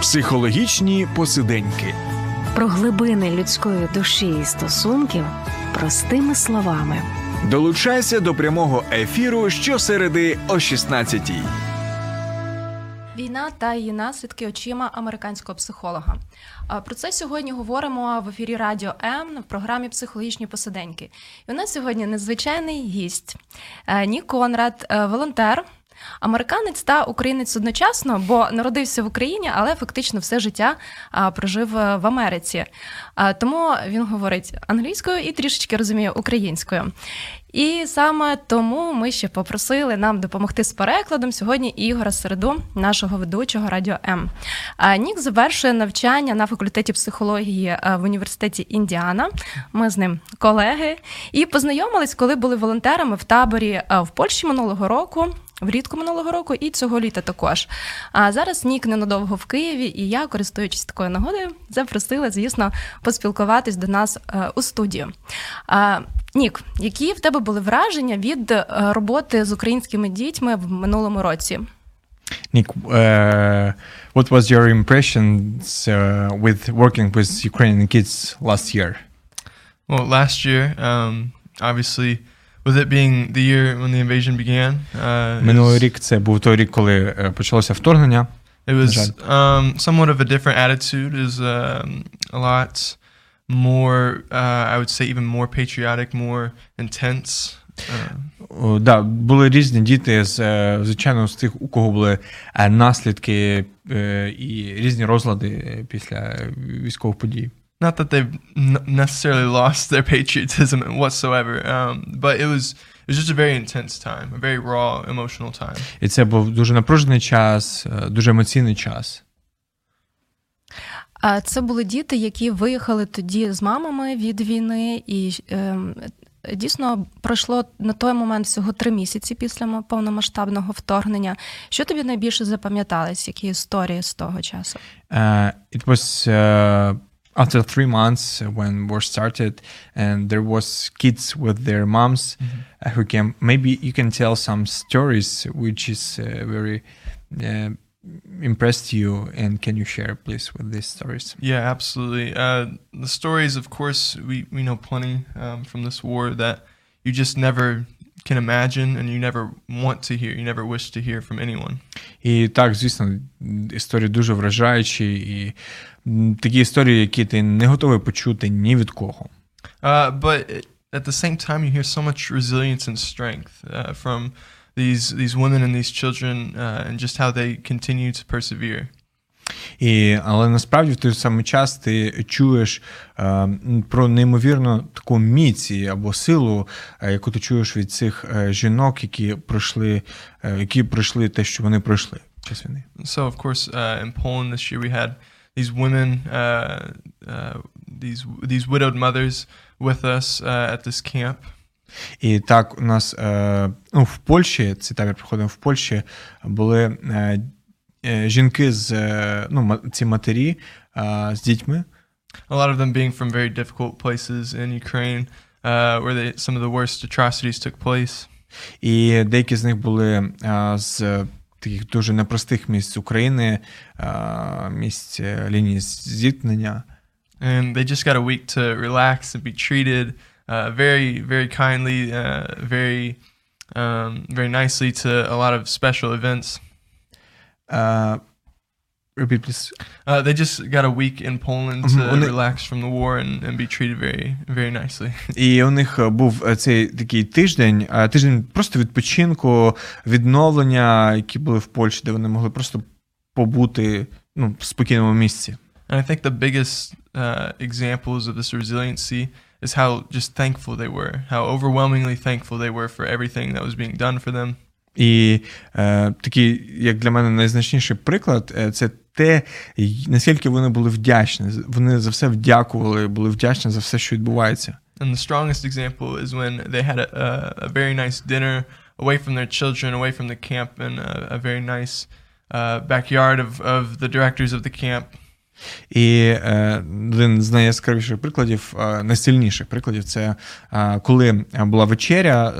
Психологічні посиденьки. Про глибини людської душі і стосунків простими словами. Долучайся до прямого ефіру щосереди о 16-й. Війна та її наслідки очима американського психолога. А, Про це сьогодні говоримо в ефірі Радіо М в програмі Психологічні посиденьки. І у нас сьогодні незвичайний гість Е, Нік Конрад, е, волонтер. Американець та українець одночасно, бо народився в Україні, але фактично все життя прожив е, в Америці. Тому він говорить англійською і трішечки розуміє українською. І саме тому ми ще попросили нам допомогти з перекладом сьогодні Ігора Середу, нашого ведучого Радіо М. Нік завершує навчання на факультеті психології е, в університеті Індіана. Ми з ним колеги і познайомились, коли були волонтерами в таборі е, в Польщі минулого року. Влітку минулого року і цього літа також. А зараз Нік ненадовго в Києві, і я, користуючись такою нагодою, запросила, звісно, поспілкуватись до нас е, у студію. Нік, які в тебе були враження від е, роботи з українськими дітьми в минулому році? Nick, uh, what was your impressions uh, with working with Ukrainian kids last year? Well, last year, um, obviously, with it being the year when the invasion began, uh, Минулий рік це був той рік, коли е, почалося вторгнення. it was um, somewhat of a different attitude. Is um, a lot more, uh, I would say, even more patriotic, more intense. Uh, да, були різні діти з е, звичайно з тих, у кого були е, наслідки е, і різні розлади е, після військових подій. Not that they've n- necessarily lost their patriotism whatsoever, um, but it was it was just a very intense time, a very raw, emotional time. І це був дуже напружений час, е, дуже емоційний час. А Це були діти, які виїхали тоді з мамами від війни, і ем, дійсно пройшло на той момент всього три місяці після повномасштабного вторгнення. Що тобі найбільше запам'яталось? Які історії з того часу? Uh, it was uh, after three months when war started, and there was kids with their moms uh, who came. Maybe you can tell some stories which is uh, very uh, impressed you, and can you share, please, with these stories? Yeah, absolutely. Uh, the stories, of course, we, we know plenty um, from this war that you just never can imagine and you never want to hear, you never wish to hear from anyone. І так, звісно, історії дуже вражаючі, і м, такі історії, які ти не готовий почути ні від кого. Uh, but at the same time, you hear so much resilience and strength uh, from these these women and these children, uh, and just how they continue to persevere. І, але насправді в той самий час ти чуєш е, про неймовірну таку міць або силу, е, яку ти чуєш від цих е, жінок, які пройшли, е, які пройшли те, що вони пройшли час війни. So, of course, uh, in Poland this year, we had these women, uh, uh, these these widowed mothers with us uh, at this camp. І так у нас е, ну, в Польщі, цей табір проходив в Польщі, були е, е, жінки з е, ну, ма- ці матері е, з дітьми. A lot of them being from very difficult places in Ukraine, uh, where they, some of the worst atrocities took place. І деякі з них були а, з таких дуже непростих місць України, місць е, лінії зіткнення. and they just got a week to relax and be treated uh, very, very kindly, uh, very, um, very nicely to a lot of special events. Repeat, please. Uh, they just got a week in Poland to Mhm, вони- relax from the war and, and be treated very, very nicely. І у них був е, цей такий тиждень, тиждень просто відпочинку, відновлення, які були в Польщі, де вони могли просто побути ну, в спокійному місці. And I think the biggest uh, examples of this resiliency is how just thankful they were, how overwhelmingly thankful they were for everything that was being done for them. І е, такий, як для мене, найзначніший приклад е, це те, наскільки вони були вдячні. Вони за все вдякували, були вдячні за все, що відбувається. And the strongest example is when they had a, a, a very nice dinner away from their children, away from the camp, in a, a very nice uh, backyard of, of the directors of the camp. І е, один з найяскравіших прикладів, е, найсильніших прикладів, це е, коли була вечеря,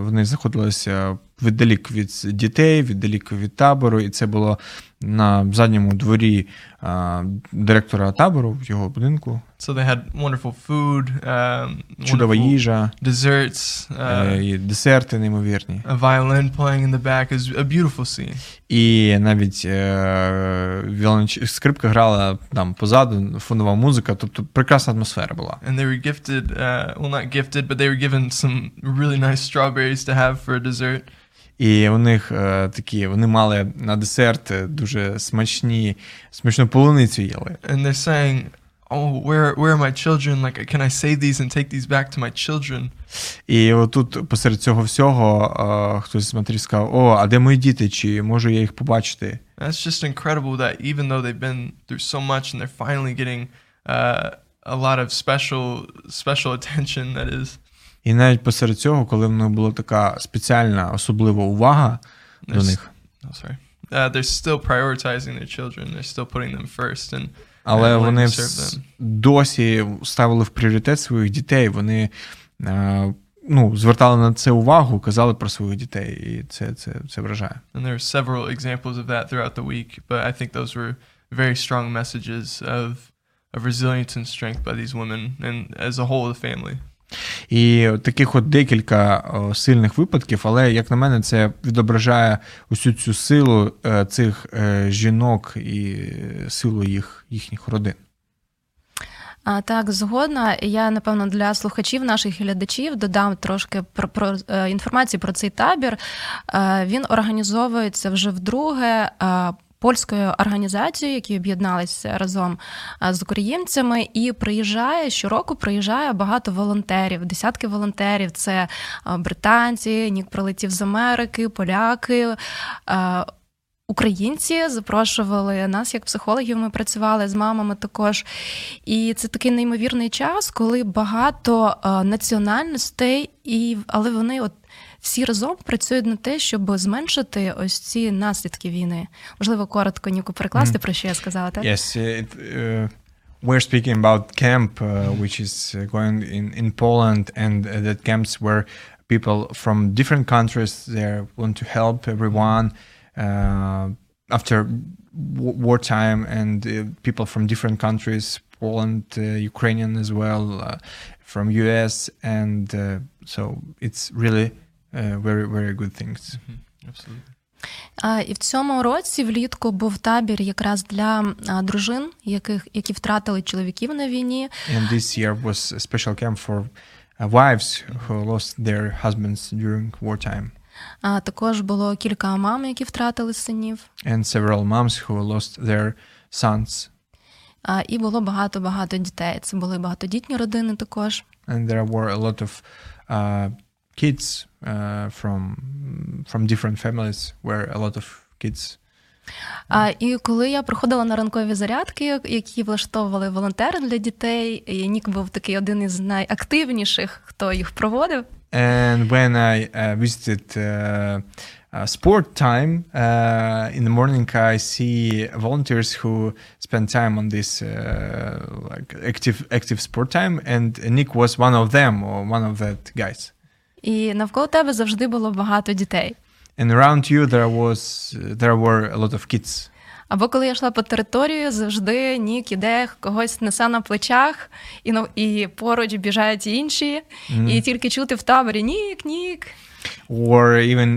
вони знаходилися віддалік від дітей, віддалік від табору, і це було на задньому дворі директора табору в його будинку. So they had wonderful food, um, Чудова wonderful їжа, desserts, uh, е, десерти неймовірні. a violin playing in the back. Was a beautiful scene. І навіть е, віолонч... скрипка грала там позаду, фонова музика, тобто прекрасна атмосфера була. And they were gifted, uh, well, not gifted, but they were given some really nice strawberries to have for a dessert. І у них е, такі, вони мали на десерт е, дуже смачні, смачну полуницю їли. And they're saying, "Oh, where where are my children? Like, can I save these and take these back to my children?" І отут посеред цього всього е, хтось з матерів сказав: О, а де мої діти? Чи можу я їх побачити? That's just incredible that even though they've been through so much and they're finally getting uh, a lot of special special attention, that is, І навіть посеред цього, коли в них була така спеціальна особлива увага there's, до них. oh sorry, uh, they're still prioritizing their children. They're still putting them first, and Але and вони досі ставили в пріоритет своїх дітей. Вони е, ну, звертали на це увагу, казали про своїх дітей, і це, це, це вражає. And there are several examples of that throughout the week, but I think those were very strong messages of of resilience and strength by these women and as a whole of the family. І таких от декілька сильних випадків, але як на мене, це відображає усю цю силу е, цих е, жінок і е, силу їх, їхніх родин. А, так, згодна. Я напевно для слухачів наших глядачів додам трошки про, про е, інформації про цей табір. Е, він організовується вже вдруге. Польською організацією, які об'єдналися разом з українцями, і приїжджає щороку приїжджає багато волонтерів, десятки волонтерів. Це британці, нік прилетів з Америки, поляки. Е, Українці запрошували нас як психологів. Ми працювали з мамами також. І це такий неймовірний час, коли багато е, національностей, і але вони от всі разом працюють на те, щоб зменшити ось ці наслідки війни. Можливо, коротко Ніку перекласти, про що я сказала, так? Yes, it, uh, we're speaking about camp, uh, which is going in, in Poland, and uh, that camps where people from different countries there want to help everyone uh, after w- wartime, and uh, people from different countries, Poland, uh, Ukrainian as well, uh, from US, and uh, so it's really uh, very very good things. Absolutely. А, і в цьому році влітку був табір якраз для а, дружин, яких які втратили чоловіків на війні. And this year was a special camp for uh, wives who lost their husbands during wartime, А також було кілька мам, які втратили синів. and several moms who lost their sons. А, і було багато багато дітей. Це були багатодітні родини також. And there were a lot of uh, kids uh, from from different families, where a lot of kids. А, і коли я приходила на ранкові зарядки, які влаштовували волонтери для дітей, і Нік був такий один із найактивніших, хто їх проводив. And when I uh, visited uh, uh, sport time uh, in the morning, I see volunteers who spend time on this uh, like active active sport time, and Nick was one of them or one of that guys. І навколо тебе завжди було багато дітей. And around you there was there were a lot of kids. Або коли я йшла по територію, завжди Нік іде, когось несе на плечах, і, ну, і поруч біжають інші, mm. і тільки чути в таборі Нік, Нік. Or even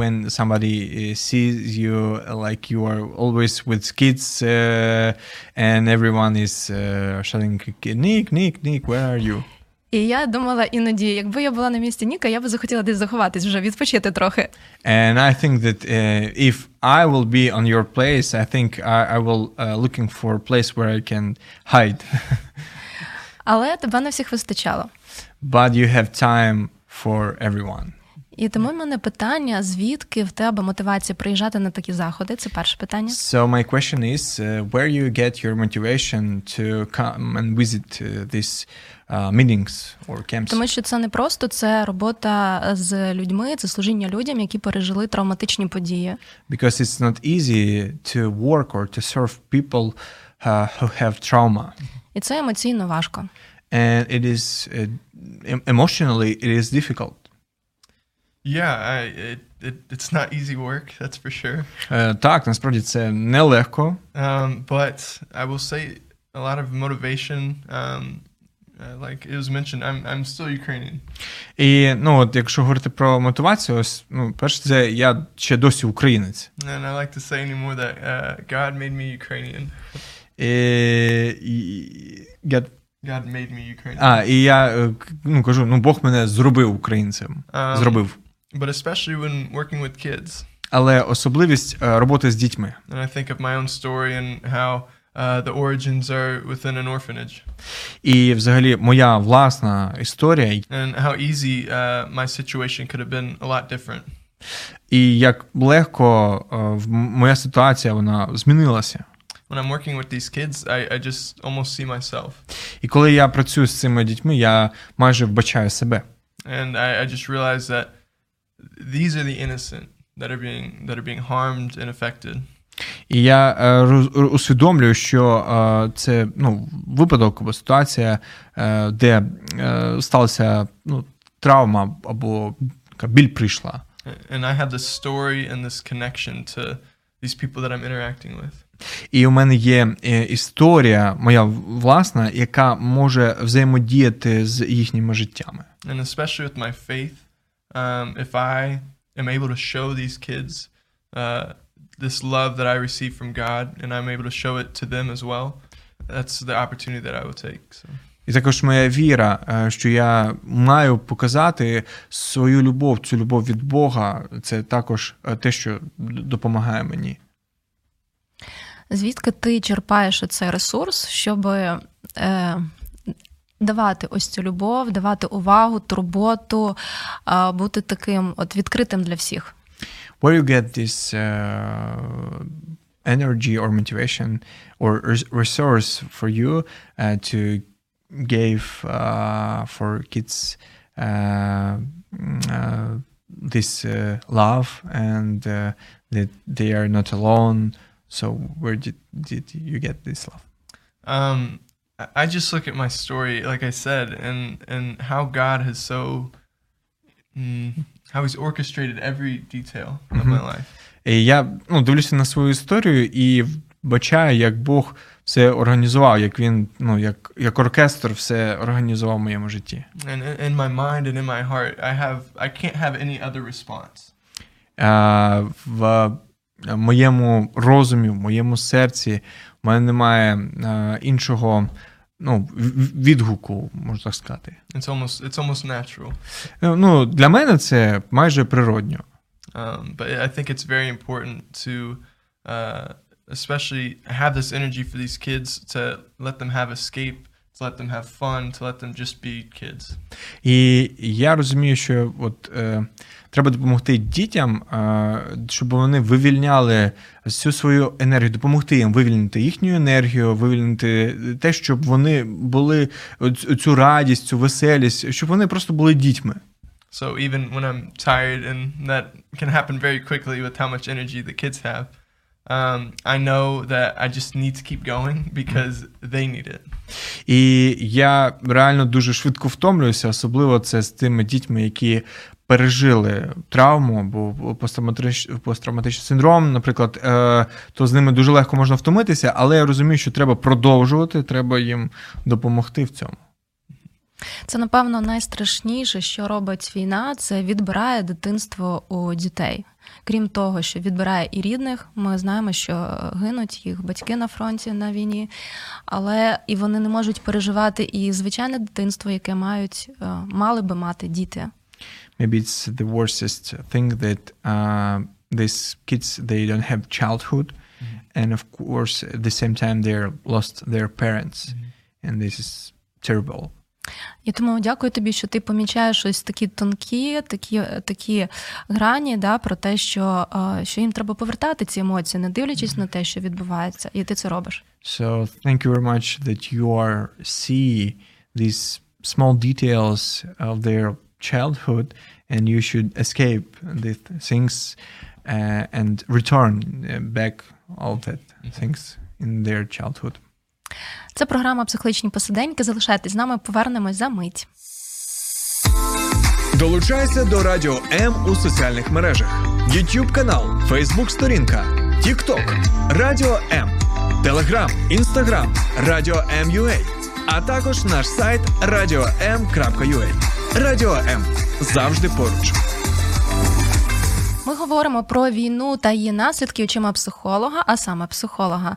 when somebody uh, sees you, like you are always with kids, uh, and everyone is uh, shouting, "Nick, Nick, Nick, where are you?" І я думала іноді, якби я була на місці Ніка, я би захотіла десь заховатись вже, відпочити трохи. And I think that uh, if I will be on your place, I think I, I will uh, looking for a place where I can hide. Але тебе на всіх вистачало. but you have time for everyone. І тому в мене питання: звідки в тебе мотивація приїжджати на такі заходи? Це перше питання. So my question is, uh, where you get your motivation to come and visit uh, these uh, meetings or camps? Тому що це не просто це робота з людьми, це служіння людям, які пережили травматичні події. Because it's not easy to work or to serve people uh, who have trauma, І це емоційно важко. and it is uh, emotionally it is difficult. Yeah, I, it it, it's not easy work, that's for sure. Е, Так, насправді це нелегко. Um, but I will say a lot of motivation. Um, uh, like it was mentioned, I'm I'm still Ukrainian, І ну, от якщо говорити про мотивацію, ось ну, перше, це я ще досі українець. and I like to say anymore that uh, God made me Ukrainian. І, і, я, God made me Ukrainian. а, і я е, ну, кажу, ну Бог мене зробив українцем. Um, Зробив. But especially when working with kids, Але особливість е, роботи з дітьми. and I think of my own story and how uh, the origins are within an orphanage, І взагалі моя власна історія, and how easy uh, my situation could have been a lot different. і як легко е, в- моя ситуація вона змінилася. When I'm working with these kids, I, I just almost see myself, І коли я працюю з цими дітьми, я майже вбачаю себе. and I, I just realize that these are the innocent that are being that are being harmed and affected. І я е, роз- усвідомлюю, що е, це ну, випадок або ситуація, е, де е, сталася ну, травма або біль прийшла. And I have this story and this connection to these people that I'm interacting with. І у мене є е, історія, моя власна, яка може взаємодіяти з їхніми життями. And especially with my faith, um, if I am able to show these kids uh, this love that I receive from God and I'm able to show it to them as well, that's the opportunity that I will take. So. І також моя віра, е, що я маю показати свою любов, цю любов від Бога, це також е, те, що допомагає мені. Звідки ти черпаєш цей ресурс, щоб е, давати ось цю любов, давати увагу, турботу, е, бути таким от відкритим для всіх? Where you get this uh, energy or motivation or resource for you uh, to give uh, for kids uh, mm, uh, this uh, love and uh, that they are not alone. So where did, did you get this love? Um, I- just look at my story, like I said, and, and how God has so, mm, how He's orchestrated every detail of my life. І я ну, дивлюся на свою історію і бачаю, як Бог все організував, як він, ну, як, як оркестр все організував в моєму житті. And in, my mind and in my heart, I have I can't have any other response. Е, в моєму розумі, в моєму серці в мене немає е, іншого ну, в- відгуку, можна так сказати. It's almost it's almost natural. Е, Ну, для мене це майже природньо. Um, but I think it's very important to, uh, especially have this energy for these kids to let them have escape, to let them have fun, to let them just be kids. І я розумію, що от, е, треба допомогти дітям, е, щоб вони вивільняли всю свою енергію, допомогти їм вивільнити їхню енергію, вивільнити те, щоб вони були цю радість, цю веселість, щоб вони просто були дітьми. So even when I'm tired, and that can happen very quickly with how much energy the kids have, um, I know that I just need to keep going because they need it. І я реально дуже швидко втомлююся, особливо це з тими дітьми, які пережили травму або посттравматич- посттравматичний синдром, наприклад, е, то з ними дуже легко можна втомитися, але я розумію, що треба продовжувати, треба їм допомогти в цьому. Це, напевно, найстрашніше, що робить війна, це відбирає дитинство у дітей. Крім того, що відбирає і рідних, ми знаємо, що гинуть їх батьки на фронті на війні, але і вони не можуть переживати і звичайне дитинство, яке мають, е, мали би мати діти. Maybe it's the worstest thing that uh, these kids they don't have childhood, and of course at the same time they're lost their parents, and this is terrible. І тому дякую тобі, що ти помічаєш ось такі тонкі, такі, такі грані, да, про те, що, е, що їм треба повертати ці емоції, не дивлячись на те, що відбувається, і ти це робиш. So thank you very much that you are see these small details of their childhood, and you should escape these things uh, and return uh, back all that things in their childhood. Це програма Психологічні посиденьки. Залишайтесь з нами, повернемось за мить. Долучайся до Радіо М у соціальних мережах: YouTube канал, Facebook сторінка, TikTok, Радіо М, Telegram, Instagram, Радіо М.Ua, а також наш сайт radio.m.ua. Радіо М завжди поруч. Ми говоримо про війну та її наслідки очима психолога, а саме психолога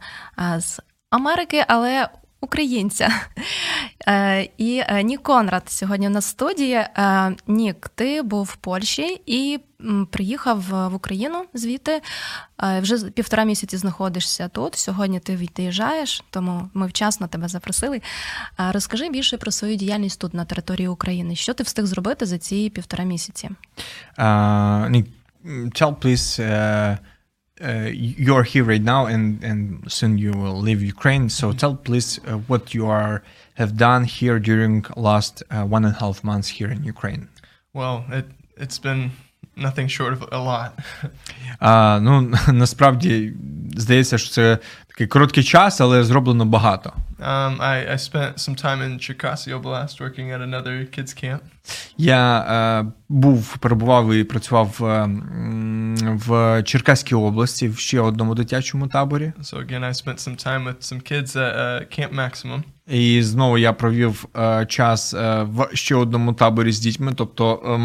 з Америки, але українця. Е, І е, Нік Конрад сьогодні на студії. Е, Нік, ти був в Польщі і приїхав в Україну звідти. Вже півтора місяці знаходишся тут. Сьогодні ти від'їжджаєш, тому ми вчасно тебе запросили. Розкажи більше про свою діяльність тут на території України. Що ти встиг зробити за ці півтора місяці? Uh, mm, tell please. Uh, uh, you're here right now, and and soon you will leave Ukraine. So tell please uh, what you are have done here during last uh, one and a half months here in Ukraine. Well, it it's been nothing short of a lot. А, ну насправді здається, що це такий короткий час, але зроблено багато. Um, I, I spent some time in Cherkasy Oblast working at another kids camp. Я е, був, перебував і працював е, в Черкаській області в ще одному дитячому таборі. So again, I spent some time with some kids at uh, Camp Maximum. І знову я провів е, час е, в ще одному таборі з дітьми, тобто е,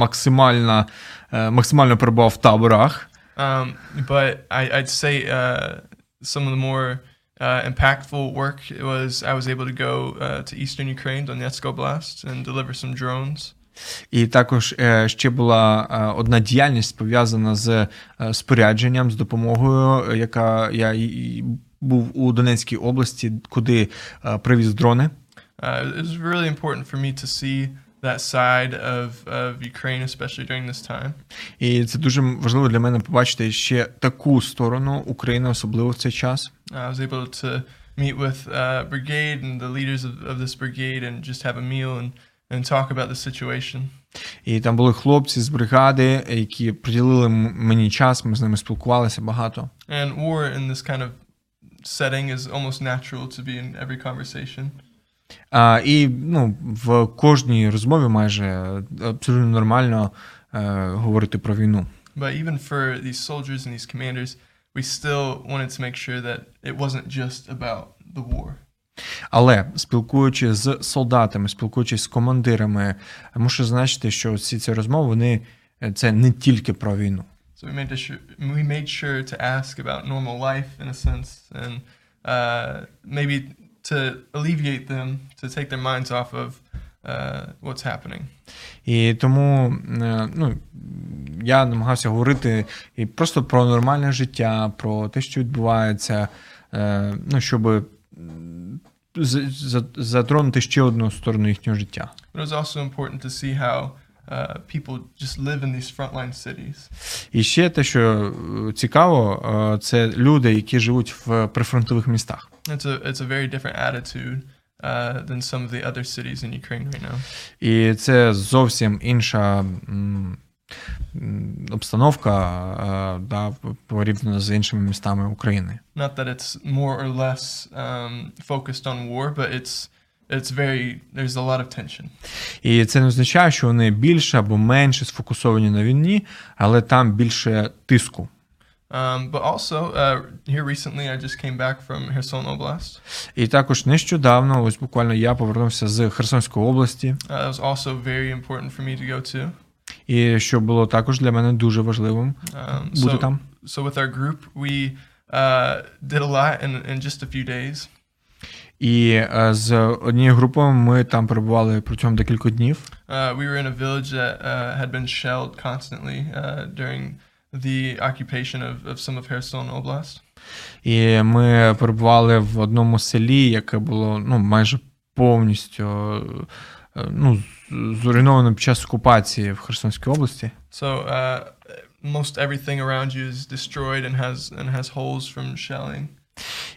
максимально, е, перебував в таборах. Um, but I, I'd say uh, some of the more uh, impactful work was I was able to go uh, to eastern Ukraine, Donetsk Oblast, and deliver some drones. І також е, ще була е, одна діяльність пов'язана з е, спорядженням, з допомогою, е, яка я був у Донецькій області, куди е, привіз дрони. Uh, it was really important for me to see that side of, of Ukraine, especially during this time. І це дуже важливо для мене побачити ще таку сторону України, особливо в цей час. I was able to meet with uh, brigade and the leaders of, of this brigade and just have a meal and, and talk about the situation. І там були хлопці з бригади, які приділили мені час. Ми з ними спілкувалися багато. And war in this kind of setting is almost natural to be in every conversation. А, і ну, в кожній розмові майже абсолютно нормально е, говорити про війну. But even for these soldiers and these commanders, we still wanted to make sure that it wasn't just about the war. Але спілкуючись з солдатами, спілкуючись з командирами, мушу зазначити, що всі ці розмови вони е, це не тільки про війну. So we made sure we made sure to ask about normal life in a sense, and uh, maybe to alleviate them, to take their minds off of uh, what's happening. І тому е, ну, я намагався говорити і просто про нормальне життя, про те, що відбувається, е, ну, щоб затронути ще одну сторону їхнього життя. But it was also important to see how uh, people just live in these frontline cities. І ще те, що е, цікаво, е, це люди, які живуть в прифронтових містах. It's a it's a very different attitude uh, than some of the other cities in Ukraine right now. І це зовсім інша обстановка е, да, порівняно з іншими містами України. Not that it's more or less um, focused on war, but it's it's very there's a lot of tension. І це не означає, що вони більше або менше сфокусовані на війні, але там більше тиску. Um, but also, uh, here recently, I just came back from Kherson Oblast. І також нещодавно, ось буквально я повернувся з Херсонської області, Uh, that was also very important for me to go to. і що було також для мене дуже важливим Um, бути so, там. so with our group, we uh, did a lot in, in just a few days. І е, з однією групою ми там перебували протягом декількох днів. Uh, we were in a village that uh, had been shelled constantly uh, during the occupation of, of some of Kherson Oblast. І ми перебували в одному селі, яке було ну, майже повністю е, ну, з- зруйновано під час окупації в Херсонській області. So uh, most everything around you is destroyed and has and has holes from shelling.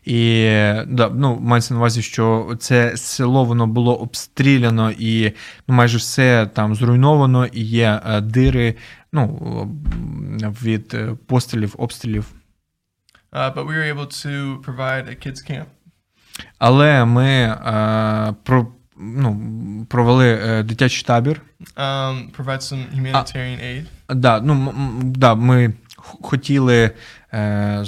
І да, ну, мається на увазі, що це село воно було обстріляно, і ну, майже все там зруйновано, і є е, дири ну, від е, пострілів, обстрілів. Uh, but we were able to provide a kids camp. Але ми е, про, ну, провели е, дитячий табір. um, provide some humanitarian aid. Да, ну, да, ми хотіли е,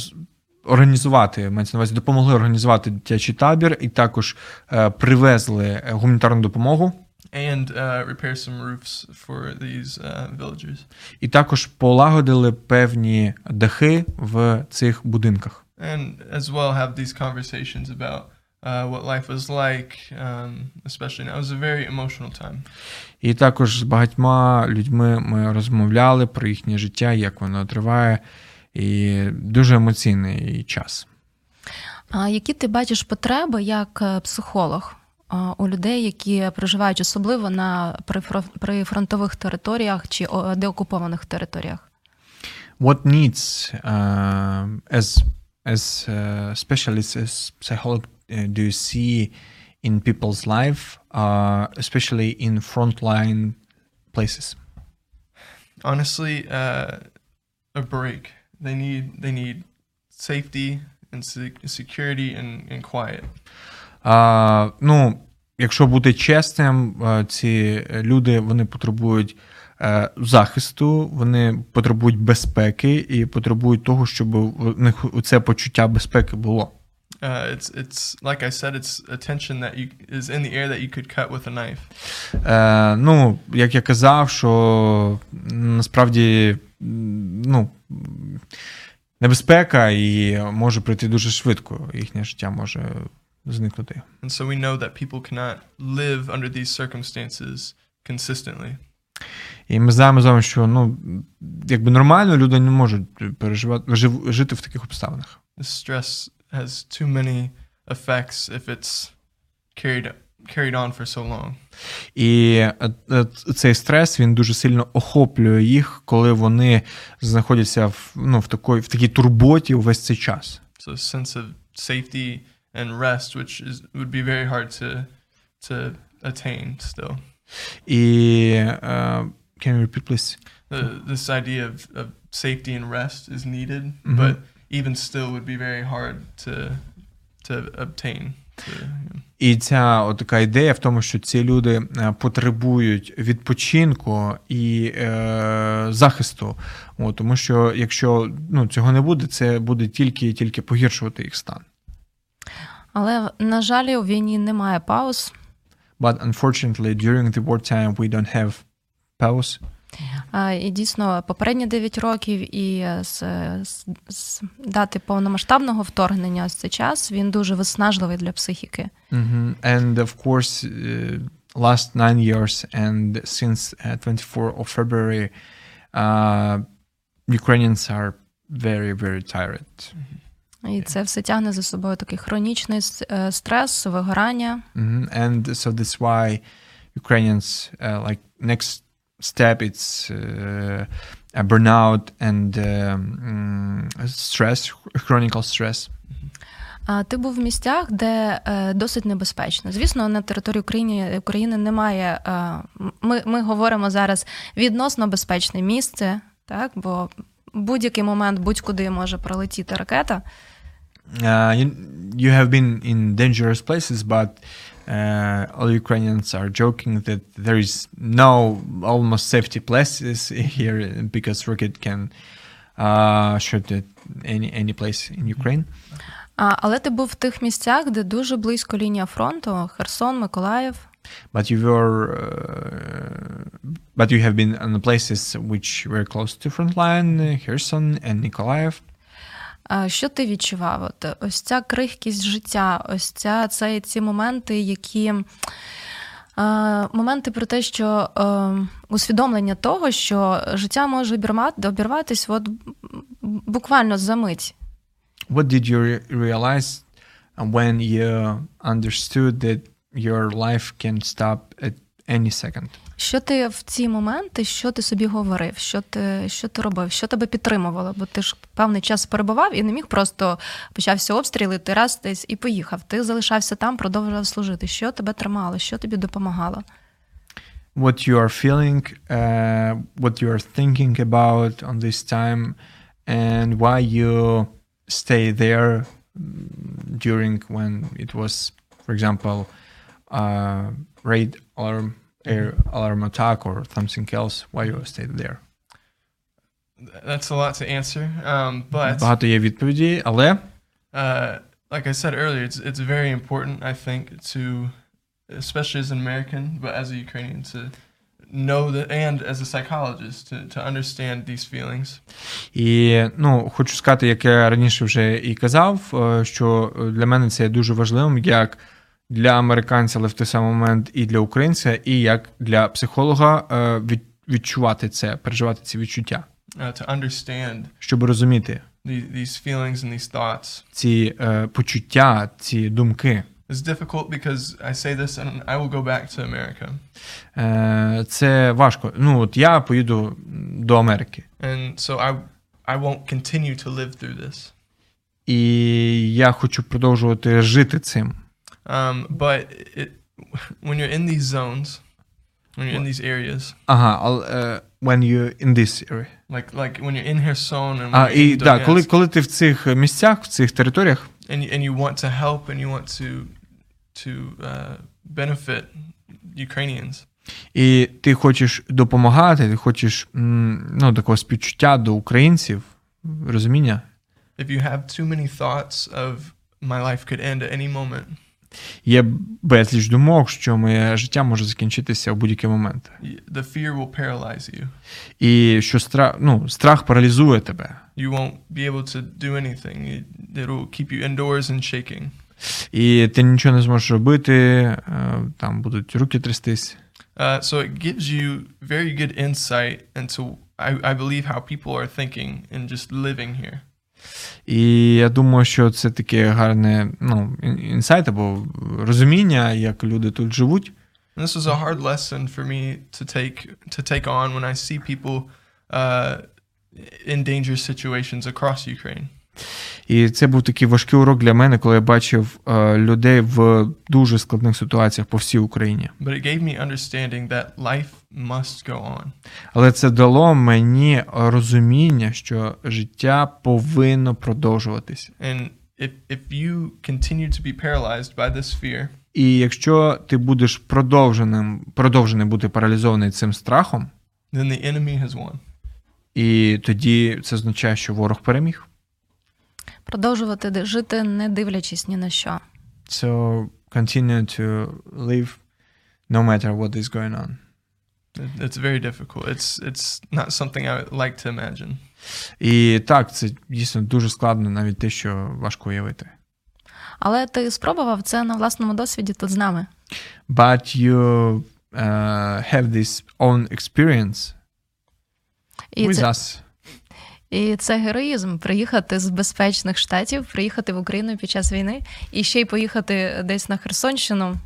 організувати, мається на увазі, допомогли організувати дитячий табір, і також е, привезли гуманітарну допомогу, and uh, repair some roofs for these uh, villagers. і також полагодили певні дахи в цих будинках. And as well have these conversations about uh, what life was like, um, especially now. It was a very emotional time. І також з багатьма людьми ми розмовляли про їхнє життя, як воно триває, і дуже емоційний час. А які ти бачиш потреби як е, психолог у людей, які проживають особливо на прифро- прифронтових територіях чи деокупованих територіях? What needs, uh, as as uh, specialists, as psycholog, uh, do you see in people's life, uh, especially in frontline places? Honestly, uh, a break. They need they need safety and security and, and quiet. А, ну, якщо бути чесним, е, ці люди вони потребують е, захисту, вони потребують безпеки і потребують того, щоб у них це почуття безпеки було. Uh, it's it's like I said, it's a tension that you is in the air that you could cut with a knife. Е, ну, як я казав, що насправді ну, небезпека і може прийти дуже швидко, їхнє життя може зникнути. And so we know that people cannot live under these circumstances consistently. І ми знаємо з вами, що ну, якби нормально люди не можуть переживати, жив- жити в таких обставинах. This stress has too many effects if it's carried carried on for so long. І е, е, цей стрес він дуже сильно охоплює їх, коли вони знаходяться в, ну, в, такій, в такій турботі увесь цей час. So a sense of safety and rest, which is would be very hard to to attain still. І е, can you repeat, please? The, this idea of, of safety and rest is needed, Mhm. but even still would be very hard to to obtain. І ця от така ідея в тому, що ці люди е, потребують відпочинку і е, захисту. От, тому що якщо ну, цього не буде, це буде тільки тільки погіршувати їх стан. Але на жаль, у війні немає пауз. But unfortunately, during the wartime, we don't have pause. І дійсно, попередні 9 років і з, з, з дати повномасштабного вторгнення ось цей час він дуже виснажливий для психіки. Mhm. And of course, uh, last nine years and since uh, 24 of February, uh, Ukrainians are very, very tired. І це все тягне за собою такий хронічний е, стрес, вигорання. Mhm. And so that's why Ukrainians, uh, like next step, it's uh, a burnout and um, mm, stress, chronic stress. А ти був в місцях, де е, досить небезпечно. Звісно, на території України України немає. Е, ми, ми говоримо зараз відносно безпечне місце, так бо в будь-який момент будь-куди може пролетіти ракета. Uh, you, you have been in dangerous places, but uh, all Ukrainians are joking that there is no almost safety places here because rocket can uh, shoot at any any place in Ukraine. А, але ти був в тих місцях, де дуже близько лінія фронту: Херсон, Миколаїв. But you were, uh, but you have been in the places which were close to frontline, uh, Kherson and Nikolaev. Що ти відчував? От ось ця крихкість життя, ось ця це ці моменти, які моменти про те, що усвідомлення того, що життя може обірвати, обірватись от буквально за мить. What did you realize when you understood that your life can stop at any second? Що ти в ці моменти, що ти собі говорив, що ти, що ти робив, що тебе підтримувало? Бо ти ж певний час перебував і не міг просто почався обстріл, і ти раз десь і поїхав. Ти залишався там, продовжував служити. Що тебе тримало, що тобі допомагало? what you are feeling, uh, what you are thinking about on this time, and why you stay there during when it was, for example, uh, raid alarm, air alarm attack, or something else. Why you stayed there? That's a lot to answer. Um, but Багато є відповідей, але uh, like I said earlier, it's it's very important, I think, to especially as an American, but as a Ukrainian, to know that, and as a psychologist, to to understand these feelings. І ну, хочу сказати, як я раніше вже і казав, е, що для мене це є дуже важливим як для американця, але в той самий момент і для українця, і як для психолога е, від, відчувати це, переживати ці відчуття, Uh, to understand щоб розуміти these these feelings and these thoughts. ці е, почуття, ці думки. It's difficult because I say this and I will go back to America. Е, це важко. Ну, от я поїду до Америки, And so I I won't continue to live through this. і я хочу продовжувати жити цим. Um, but it, when you're in these zones, when you're in these areas, Ага, е, when you in this area. like like when you're in Kherson and when А, you're і in да, коли, коли ти в цих місцях, в цих територіях, and you, and you want to help and you want to to uh, benefit Ukrainians, і ти хочеш допомагати, ти хочеш м, ну, такого співчуття до українців, розуміння. if you have too many thoughts of my life could end at any moment, Є безліч думок, що моє життя може закінчитися в будь-який момент. the fear will paralyze you. І що страх, ну, страх паралізує тебе. You won't be able to do anything. It, it'll keep you indoors and shaking. І ти нічого не зможеш робити, е, там будуть руки трястись. Uh, so it gives you very good insight into, I, I believe, how people are thinking and just living here. І я думаю, що це таке гарне ну, інсайт або розуміння, як люди тут живуть. And this was a hard lesson for me to take to take on when I see people uh, in dangerous situations across Ukraine. І це був такий важкий урок для мене, коли я бачив е, людей в дуже складних ситуаціях по всій Україні. But it gave me understanding that life must go on. Але це дало мені розуміння, що життя повинно продовжуватися. And if if you continue to be paralyzed by this fear, І якщо ти будеш продовженим, продовжений бути паралізований цим страхом, then the enemy has won. і тоді це означає, що ворог переміг. Продовжувати жити, не дивлячись ні на що. So continue to live no matter what is going on. It's very difficult. It's it's not something I would like to imagine. І так, це дійсно дуже складно, навіть те, що важко уявити. Але ти спробував це на власному досвіді тут з нами. But you uh, have this own experience І with це, us. І це героїзм приїхати з безпечних штатів, приїхати в Україну під час війни і ще й поїхати десь на Херсонщину.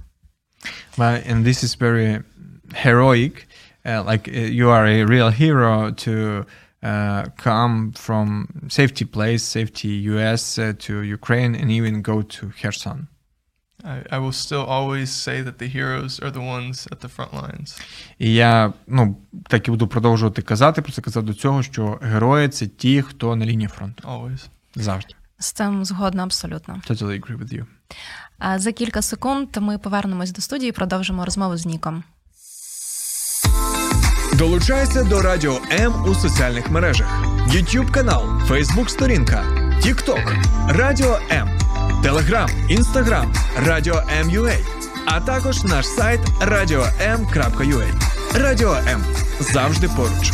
But, and this is very heroic. Uh, like uh, you are a real hero to uh, come from safety place, safety US uh, to Ukraine, and even go to Kherson. I, I will still always say that the heroes are the ones at the front lines. І я ну так і буду продовжувати казати. Просто казав до цього, що герої це ті, хто на лінії фронту Always. завжди. З цим згодна абсолютно. Totally agree with you. А за кілька секунд ми повернемось до студії і продовжимо розмову з Ніком. Долучайся до Радіо М у соціальних мережах: YouTube канал, Facebook сторінка, TikTok, Радіо М, Telegram, Instagram, Радіо М.Ua, а також наш сайт radio.m.ua. Радіо М завжди поруч.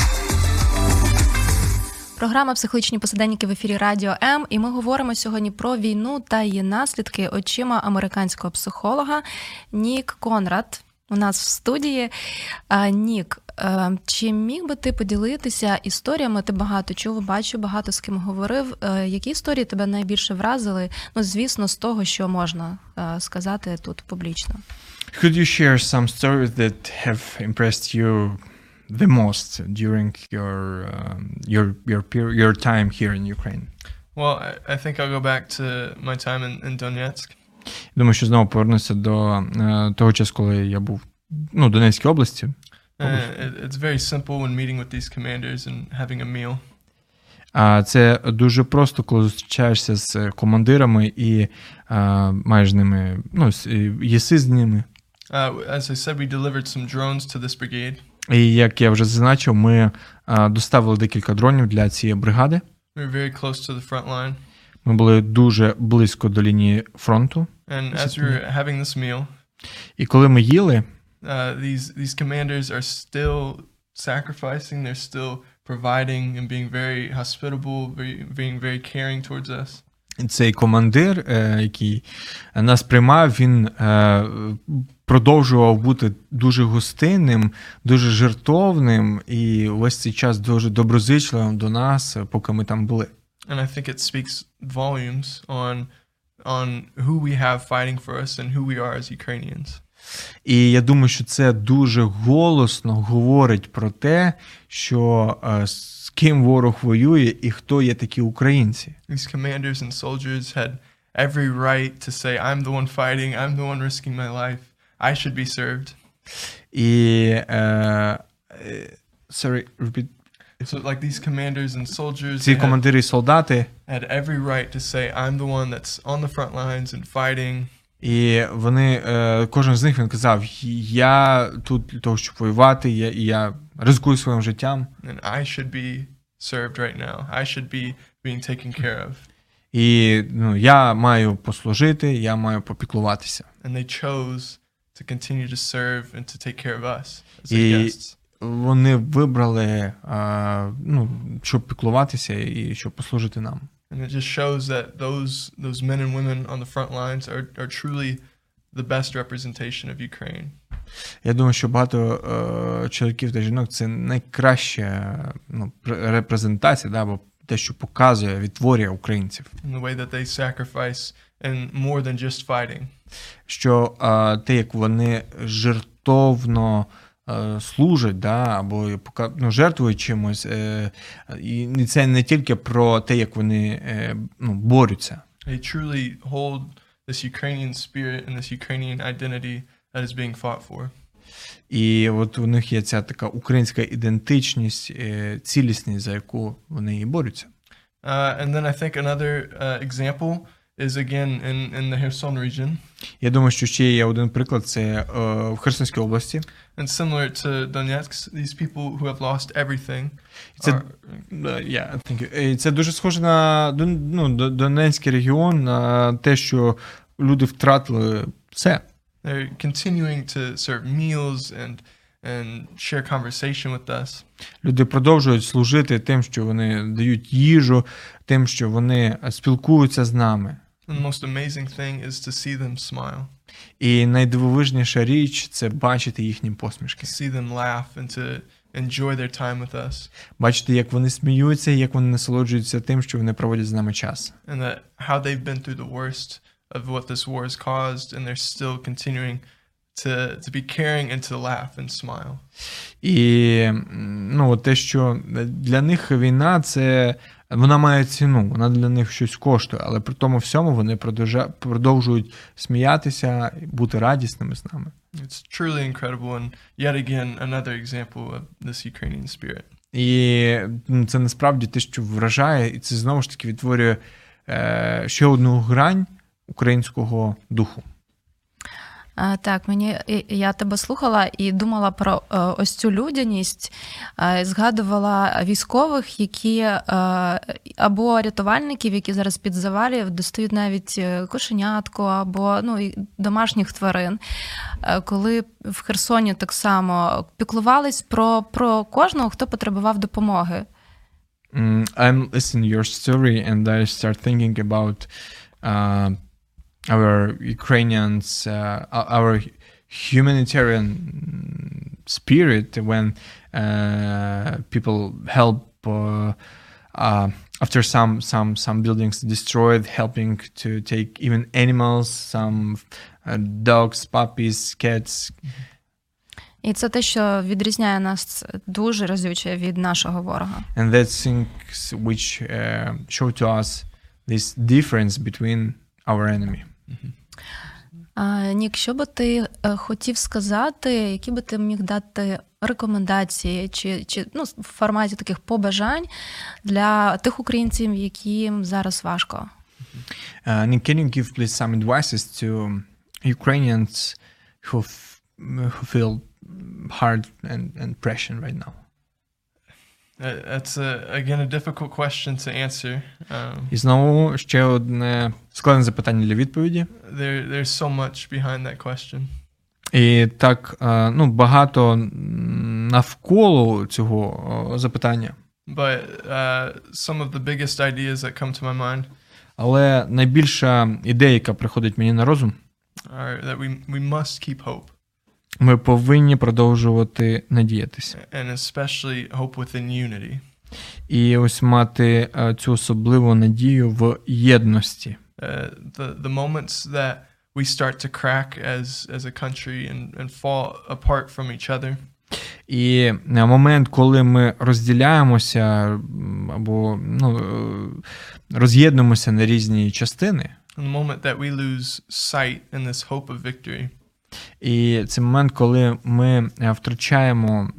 Програма Психологічні посиденьки в ефірі Радіо М. І ми говоримо сьогодні про війну та її наслідки очима американського психолога Нік Конрад. У нас в студії. Нік, чи міг би ти поділитися історіями? Ти багато чув, бачу, багато з ким говорив. Е, Які історії тебе найбільше вразили? Ну, звісно, з того, що можна е, сказати тут публічно. Could you share some stories that have impressed you the most during your um, your your your time here in Ukraine? Well, I, I think I'll go back to my time in, in Donetsk. Думаю, що знову повернуся до е, того часу, коли я був ну, в Донецькій області. Uh, it, it's very simple when meeting with these commanders and having a meal. А це дуже просто, коли зустрічаєшся з командирами і а, маєш з ними, ну, їси з ними. Uh, as I said, we delivered some drones to this brigade. І як я вже зазначив, ми е, доставили декілька дронів для цієї бригади. We were very close to the front line. Ми були дуже близько до лінії фронту. And as we were having this meal, І коли ми їли, uh, these these commanders are still sacrificing. They're still providing and being very hospitable, very, being very caring towards us. цей командир, е, який нас приймав, він е, продовжував бути дуже гостинним, дуже жертовним і весь цей час дуже доброзичливим до нас, е, поки ми там були. And I think it speaks volumes on on who we have fighting for us and who we are as Ukrainians. І я думаю, що це дуже голосно говорить про те, що е, з ким ворог воює і хто є такі українці. These commanders and soldiers had every right to say, "I'm the one fighting. I'm the one risking my life. I should be served." І е, е, sorry, repeat. So, like these commanders and soldiers, ці командири і солдати, had every right to say, "I'm the one that's on the front lines and fighting." І вони, е, кожен з них він казав: Я тут для того, щоб воювати, я, і я ризикую своїм життям. and I should be served right now. I should be being taken care of. І ну, я маю послужити, я маю попіклуватися. And they chose to continue to serve and to take care of us as І- guests. Вони вибрали, а, ну, щоб піклуватися і щоб послужити нам. And it just shows that those those men and women on the front lines are, are truly the best representation of Ukraine. Я думаю, що багато е, чоловіків та жінок це найкраща ну, репрезентація, да, або те, що показує, відтворює українців. In the way that they sacrifice and more than just fighting. Що е, те, як вони жертовно е, служать, да, або ну, жертвують чимось, е, і це не тільки про те, як вони е, ну, борються. They truly hold this Ukrainian spirit and this Ukrainian identity that is being fought for. І от у них є ця така українська ідентичність, е, цілісність, за яку вони і борються. Uh, and then I think another uh, example is again in, in the Kherson region. Я думаю, що ще є один приклад: це е, в Херсонській області. And similar to Donetsk, these people who have lost everything a- are, Uh, yeah, thank you. Це дуже схоже на ну, До- Донецький регіон, на те, що люди втратили все. they're continuing to serve meals and and share conversation with us. Люди продовжують служити тим, що вони дають їжу, тим, що вони е, спілкуються з нами. And the most amazing thing is to see them smile, І найдивовижніша річ це бачити їхні посмішки, see them laugh, and to enjoy their time with us. бачити, як вони сміються, як вони насолоджуються тим, що вони проводять з нами час. And that how they've been through the worst of what this war has caused, and they're still continuing to to be caring and to laugh and smile. І ну, те, що для них війна, це вона має ціну, вона для них щось коштує, але при тому всьому вони продовжують сміятися, бути радісними з нами. It's truly incredible, and yet again another example of this Ukrainian spirit. І ну, це насправді те, що вражає, і це знову ж таки відтворює е, ще одну грань українського духу. Так, мені я тебе слухала і думала про е, ось цю людяність, згадувала військових, які е, або рятувальників, які зараз під завалів достають навіть е, кошенятку або ну, домашніх тварин. Коли в Херсоні так само піклувались про, про кожного, хто потребував допомоги. I'm listening your story and I start thinking about uh, our Ukrainians, uh, our humanitarian spirit when uh, people help uh, uh, after some some some buildings destroyed, helping to take even animals, some uh, dogs, puppies, cats. І це те, що відрізняє нас дуже разюче від нашого ворога. and that's things which uh, show to us this difference between our enemy. Нік, що би ти е, хотів сказати, які би ти міг дати рекомендації чи, чи ну, в форматі таких побажань для тих українців, яким зараз важко? Uh, can you give please some advices to Ukrainians who who feel hard and, and pressure right now? Uh, That's a, again a difficult question to answer. Um, І знову ще одне складне запитання для відповіді. there, there's so much behind that question. І так е, ну, багато навколо цього е, запитання. But uh, some of the biggest ideas that come to my mind Але найбільша ідея, яка приходить мені на розум, are that we, we must keep hope, ми повинні продовжувати надіятися. and especially hope within unity. І ось мати е, цю особливу надію в єдності. Uh, the the moments that we start to crack as as a country and, and fall apart from each other, І е, момент, коли ми розділяємося або ну, е, роз'єднуємося на різні частини, and the moment that we lose sight in this hope of victory, і це момент, коли ми е, втрачаємо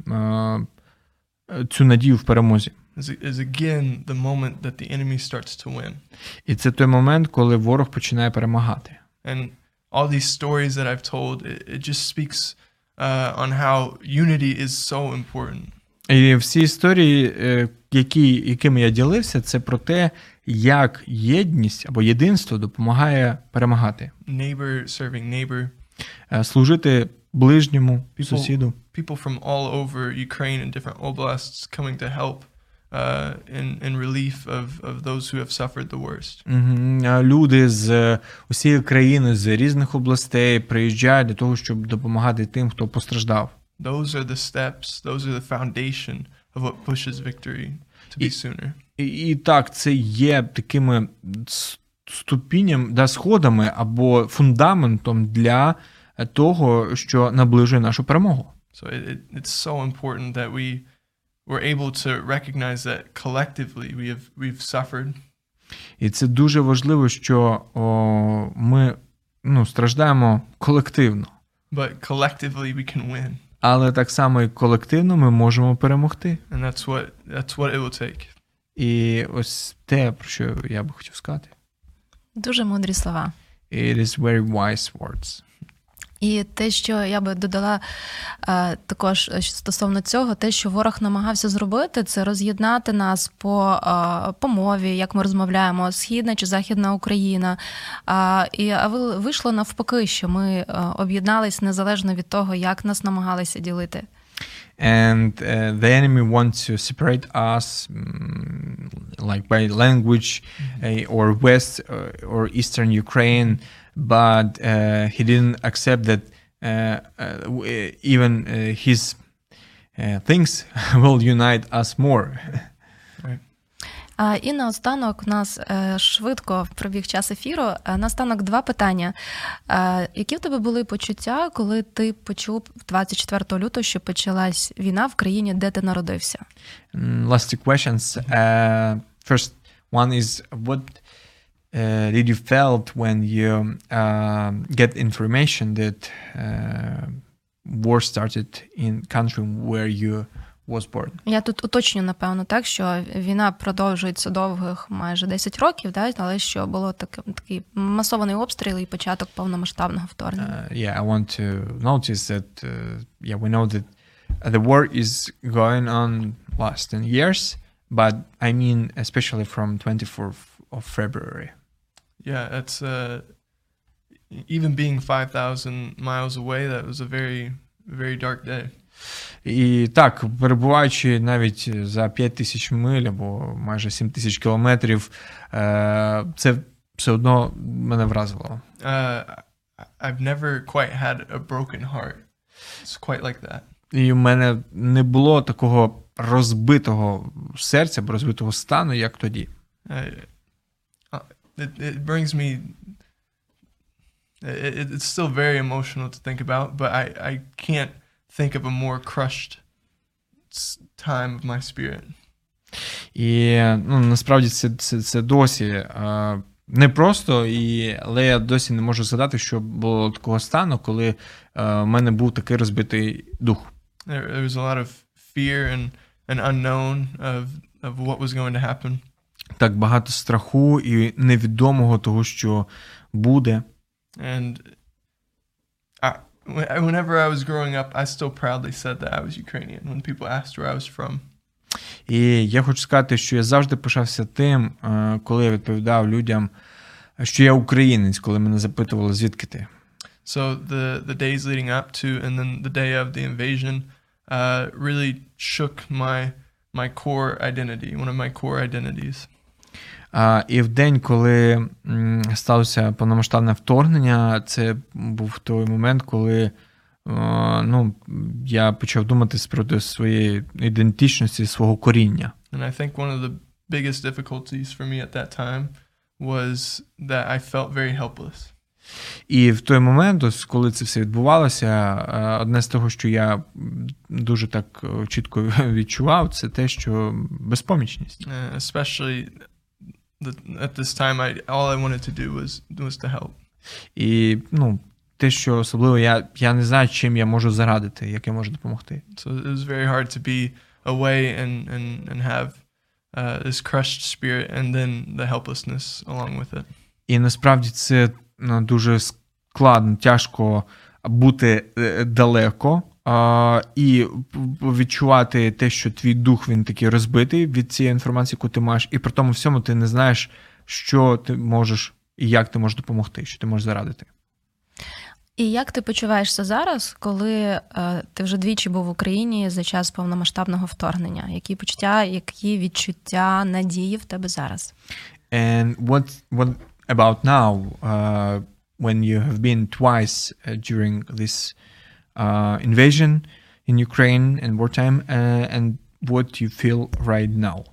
е, цю надію в перемозі. is, is again the moment that the enemy starts to win. І це той момент, коли ворог починає перемагати. And all these stories that I've told, it, it just speaks uh, on how unity is so important. І всі історії, е, які, якими я ділився, це про те, як єдність або єдинство допомагає перемагати, Neighbor serving neighbor, служити ближньому People- сусіду. people from all over Ukraine and different oblasts coming to help uh, in, in relief of, of those who have suffered the worst. Люди з усієї країни, з різних областей приїжджають для того, щоб допомагати тим, хто постраждав. Those are the steps, those are the foundation of what pushes victory to be І- sooner. І, і так, це є такими с- ступіням, да, сходами або фундаментом для того, що наближує нашу перемогу. So it, it's so important that we we're able to recognize that collectively we have we've suffered, І це дуже важливо, що о, ми ну, страждаємо колективно, but collectively we can win, але так само і колективно ми можемо перемогти. and that's what that's what it will take. І ось те, про що я би хотів сказати. Дуже мудрі слова. It is very wise words. І те, що я би додала е, також е, стосовно цього, те, що ворог намагався зробити, це роз'єднати нас по, е, по мові, як ми розмовляємо, східна чи західна Україна. І ви- вийшло навпаки, що ми об'єднались незалежно від того, як нас намагалися ділити. And uh, the enemy wants to separate us mm, like by language uh, or west uh, or eastern ukraine. But uh, he didn't accept that uh, uh, even uh, his things will unite us more і наостанок у нас е, швидко пробіг час ефіру. Е, Наостанок два питання. Е, Які в тебе були почуття, коли ти почув 24 лютого, що почалась війна в країні, де ти народився? Last two questions uh, first one is what uh, did you felt when you uh, get information that uh, war started in country where you was born Я тут уточню, напевно, так, що війна продовжується довгих майже 10 років, да, але що було таке, такий масований обстріл і початок повномасштабного вторгнення. Uh, yeah, I want to notice that. Uh, yeah, we know that the war is going on last ten years, but I mean especially from 24th of February. Yeah, it's uh, even being five thousand miles away. That was a very very dark day. І так, перебуваючи навіть за 5 тисяч миль або майже 7 тисяч кілометрів, е, це все одно мене вразило. Uh, I've never quite had a broken heart. It's quite like that. І в мене не було такого розбитого серця, або розбитого стану, як тоді. Uh, it, it brings me. It, it- it's still very emotional to think about, but I, I can't think of a more crushed time of my spirit. І ну, насправді це, це, це досі е, не просто, і, але я досі не можу згадати, що було такого стану, коли е, в мене був такий розбитий дух. There, was a lot of fear and an unknown of of what was going to happen. Так багато страху і невідомого того, що буде. And whenever I was growing up, I still proudly said that I was Ukrainian when people asked where I was from. І я хочу сказати, що я завжди пишався тим, е, коли я відповідав людям, що я українець, коли мене запитували, звідки ти. So the the days leading up to and then the day of the invasion uh, really shook my my core identity, one of my core identities. І в день, коли сталося повномасштабне вторгнення, це був той момент, коли е, ну, я почав думати з приводу своєї ідентичності, свого коріння. And I think one of the biggest difficulties for me at that time was that I felt very helpless. І в той момент, ось коли це все відбувалося, е, одне з того, що я дуже так е, чітко відчував, це те, що безпомічність. Uh, especially the, at this time, I all I wanted to do was was to help. І ну, те, що особливо я, я не знаю, чим я можу зарадити, як я можу допомогти. So it was very hard to be away and and and have uh, this crushed spirit and then the helplessness along with it. І насправді це ну, дуже складно, тяжко бути е, далеко а, і відчувати те, що твій дух він такий розбитий від цієї інформації, яку ти маєш, і при тому всьому ти не знаєш, що ти можеш і як ти можеш допомогти, що ти можеш зарадити. І як ти почуваєшся зараз, коли е, ти вже двічі був в Україні за час повномасштабного вторгнення? Які почуття, які відчуття, надії в тебе зараз? And what what about now uh, when you have been twice uh, during this uh, invasion in Ukraine and wartime, uh, and what you feel right now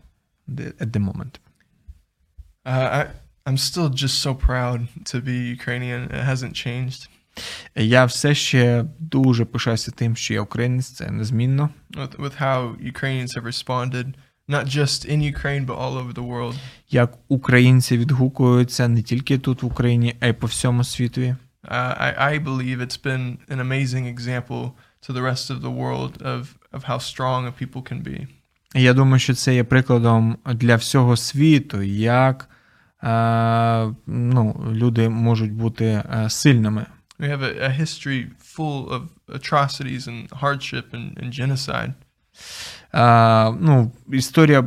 the, at the moment? Uh, I I'm still just so proud to be Ukrainian. It hasn't changed. Я все ще дуже пишаюся тим, що я українець, це незмінно. With, with how Ukrainians have responded, not just in Ukraine but all over the world. Як українці відгукуються не тільки тут в Україні, а й по всьому світові. Uh, I I believe it's been an amazing example to the rest of the world of of how strong a people can be. Я думаю, що це є прикладом для всього світу, як е, ну, люди можуть бути е, сильними. We have a, a history full of atrocities and hardship and, and genocide. Е, ну, історія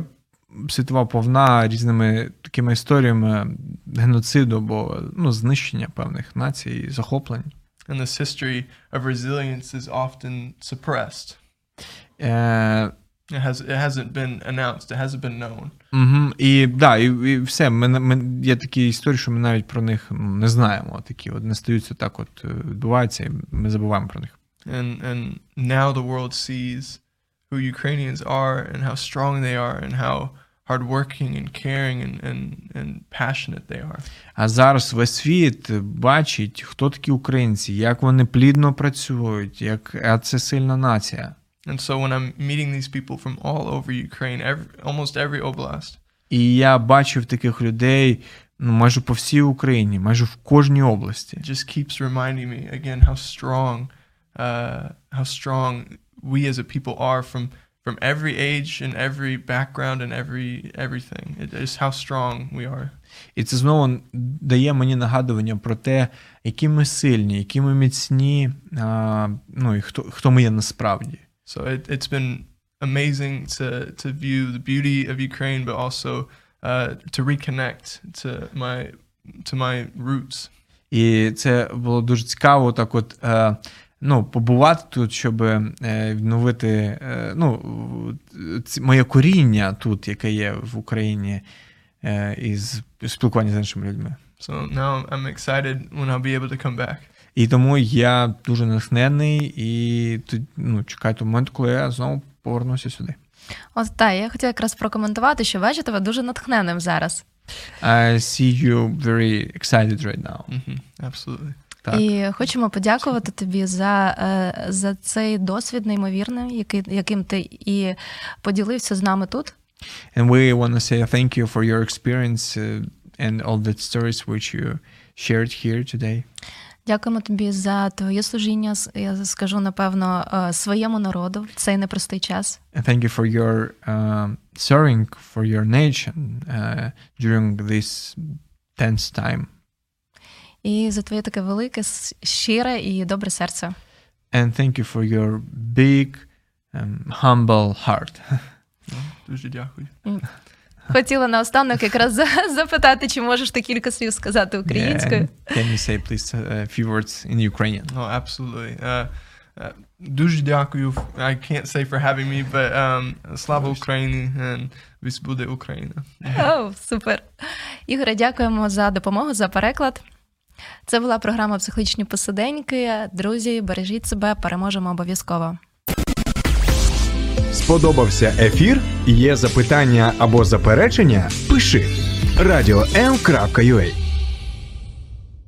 світова повна різними такими історіями геноциду або ну, знищення певних націй, захоплень. And this history of resilience is often suppressed. Е, It has it hasn't been announced. It hasn't been known. Угу. І да, і, і все. Ми, ми, є такі історії, що ми навіть про них ну, не знаємо. Такі от не стаються так, от е, відбуваються, і ми забуваємо про них. And and now the world sees who Ukrainians are and how strong they are and how hardworking and caring and, and, and passionate they are. А зараз весь світ бачить, хто такі українці, як вони плідно працюють, як а це сильна нація. And so when I'm meeting these people from all over Ukraine, every, almost every oblast, І я бачив таких людей ну, майже по всій Україні, майже в кожній області. it just keeps reminding me again how strong, uh, how strong we as a people are from from every age and every background and every everything. It is how strong we are. І це знову дає мені нагадування про те, які ми сильні, які ми міцні, а, ну і хто, хто ми є насправді. So it, it's been amazing to to view the beauty of Ukraine, but also uh, to reconnect to my to my roots. І це було дуже цікаво, так от. Е, Ну, побувати тут, щоб е, відновити е, ну, моє коріння тут, яке є в Україні, е, із спілкування з іншими людьми. So now I'm excited when I'll be able to come back. І тому я дуже натхнений і тут, ну, чекаю того моменту, коли я знову повернуся сюди. От так, я хотіла якраз прокоментувати, що бачу тебе дуже натхненним зараз. I see you very excited right now. hmm Absolutely. Так. І хочемо подякувати тобі за, е, за цей досвід неймовірний, який, яким ти і поділився з нами тут. And we want to say thank you for your experience uh, and all the stories which you shared here today. Дякуємо тобі за твоє служіння. Я скажу напевно е, своєму народу в цей непростий час. And thank you for your um, serving for your nation uh, during this tense time. І за твоє таке велике, щире і добре серце. and thank you for your big, um, humble heart. Дуже дякую. Хотіла наостанок якраз запитати, чи можеш ти кілька слів сказати українською. Yeah, Can you say, please, a few words in Ukrainian? Oh, absolutely. Uh, uh, дуже дякую. I can't say for having me, but um, слава Україні and весь буде Україна. О, супер. Ігоре, дякуємо за допомогу, за переклад. Це була програма Психологічні посиденьки. Друзі, бережіть себе, переможемо обов'язково. Сподобався ефір? Є запитання або заперечення? Пиши радіом.ua